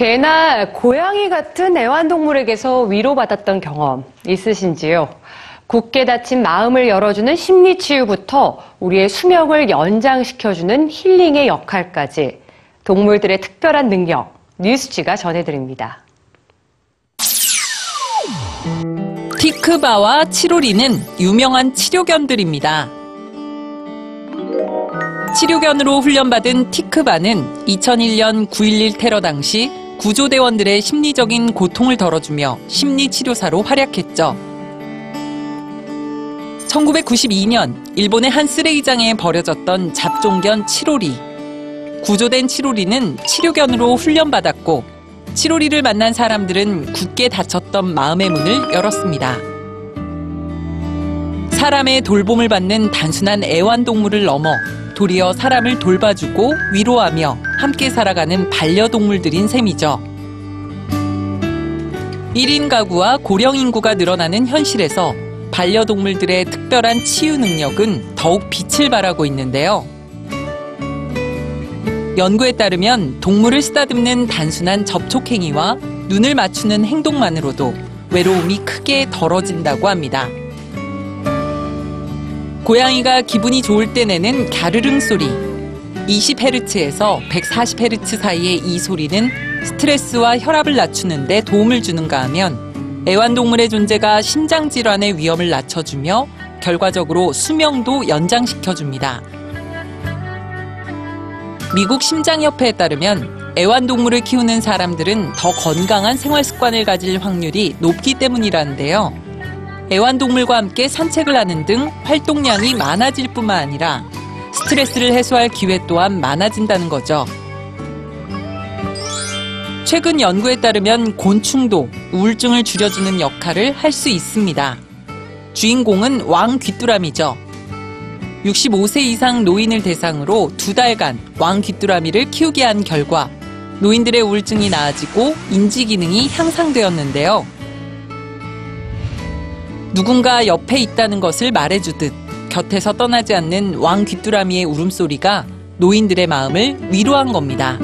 개나 고양이 같은 애완동물에게서 위로받았던 경험 있으신지요? 굳게 닫힌 마음을 열어주는 심리치유부터 우리의 수명을 연장시켜주는 힐링의 역할까지 동물들의 특별한 능력, 뉴스지가 전해드립니다. 티크바와 치로리는 유명한 치료견들입니다. 치료견으로 훈련받은 티크바는 2001년 9.11 테러 당시 구조대원들의 심리적인 고통을 덜어주며 심리치료사로 활약했죠. 1992년 일본의 한 쓰레기장에 버려졌던 잡종견 치로리. 구조된 치로리는 치료견으로 훈련받았고 치로리를 만난 사람들은 굳게 닫혔던 마음의 문을 열었습니다. 사람의 돌봄을 받는 단순한 애완동물을 넘어 도리어 사람을 돌봐주고 위로하며 함께 살아가는 반려동물들인 셈이죠. 1인 가구와 고령 인구가 늘어나는 현실에서 반려동물들의 특별한 치유 능력은 더욱 빛을 발하고 있는데요. 연구에 따르면 동물을 쓰다듬는 단순한 접촉 행위와 눈을 맞추는 행동만으로도 외로움이 크게 덜어진다고 합니다. 고양이가 기분이 좋을 때 내는 갸르릉 소리. 20Hz에서 140Hz 사이의 이 소리는 스트레스와 혈압을 낮추는데 도움을 주는가 하면 애완동물의 존재가 심장 질환의 위험을 낮춰주며 결과적으로 수명도 연장시켜줍니다. 미국 심장협회에 따르면 애완동물을 키우는 사람들은 더 건강한 생활 습관을 가질 확률이 높기 때문이라는데요. 애완동물과 함께 산책을 하는 등 활동량이 많아질 뿐만 아니라 스트레스를 해소할 기회 또한 많아진다는 거죠. 최근 연구에 따르면 곤충도 우울증을 줄여주는 역할을 할 수 있습니다. 주인공은 왕 귀뚜라미죠. 65세 이상 노인을 대상으로 두 달간 왕 귀뚜라미를 키우게 한 결과 노인들의 우울증이 나아지고 인지 기능이 향상되었는데요. 누군가 옆에 있다는 것을 말해주듯 곁에서 떠나지 않는 왕 귀뚜라미의 울음소리가 노인들의 마음을 위로한 겁니다.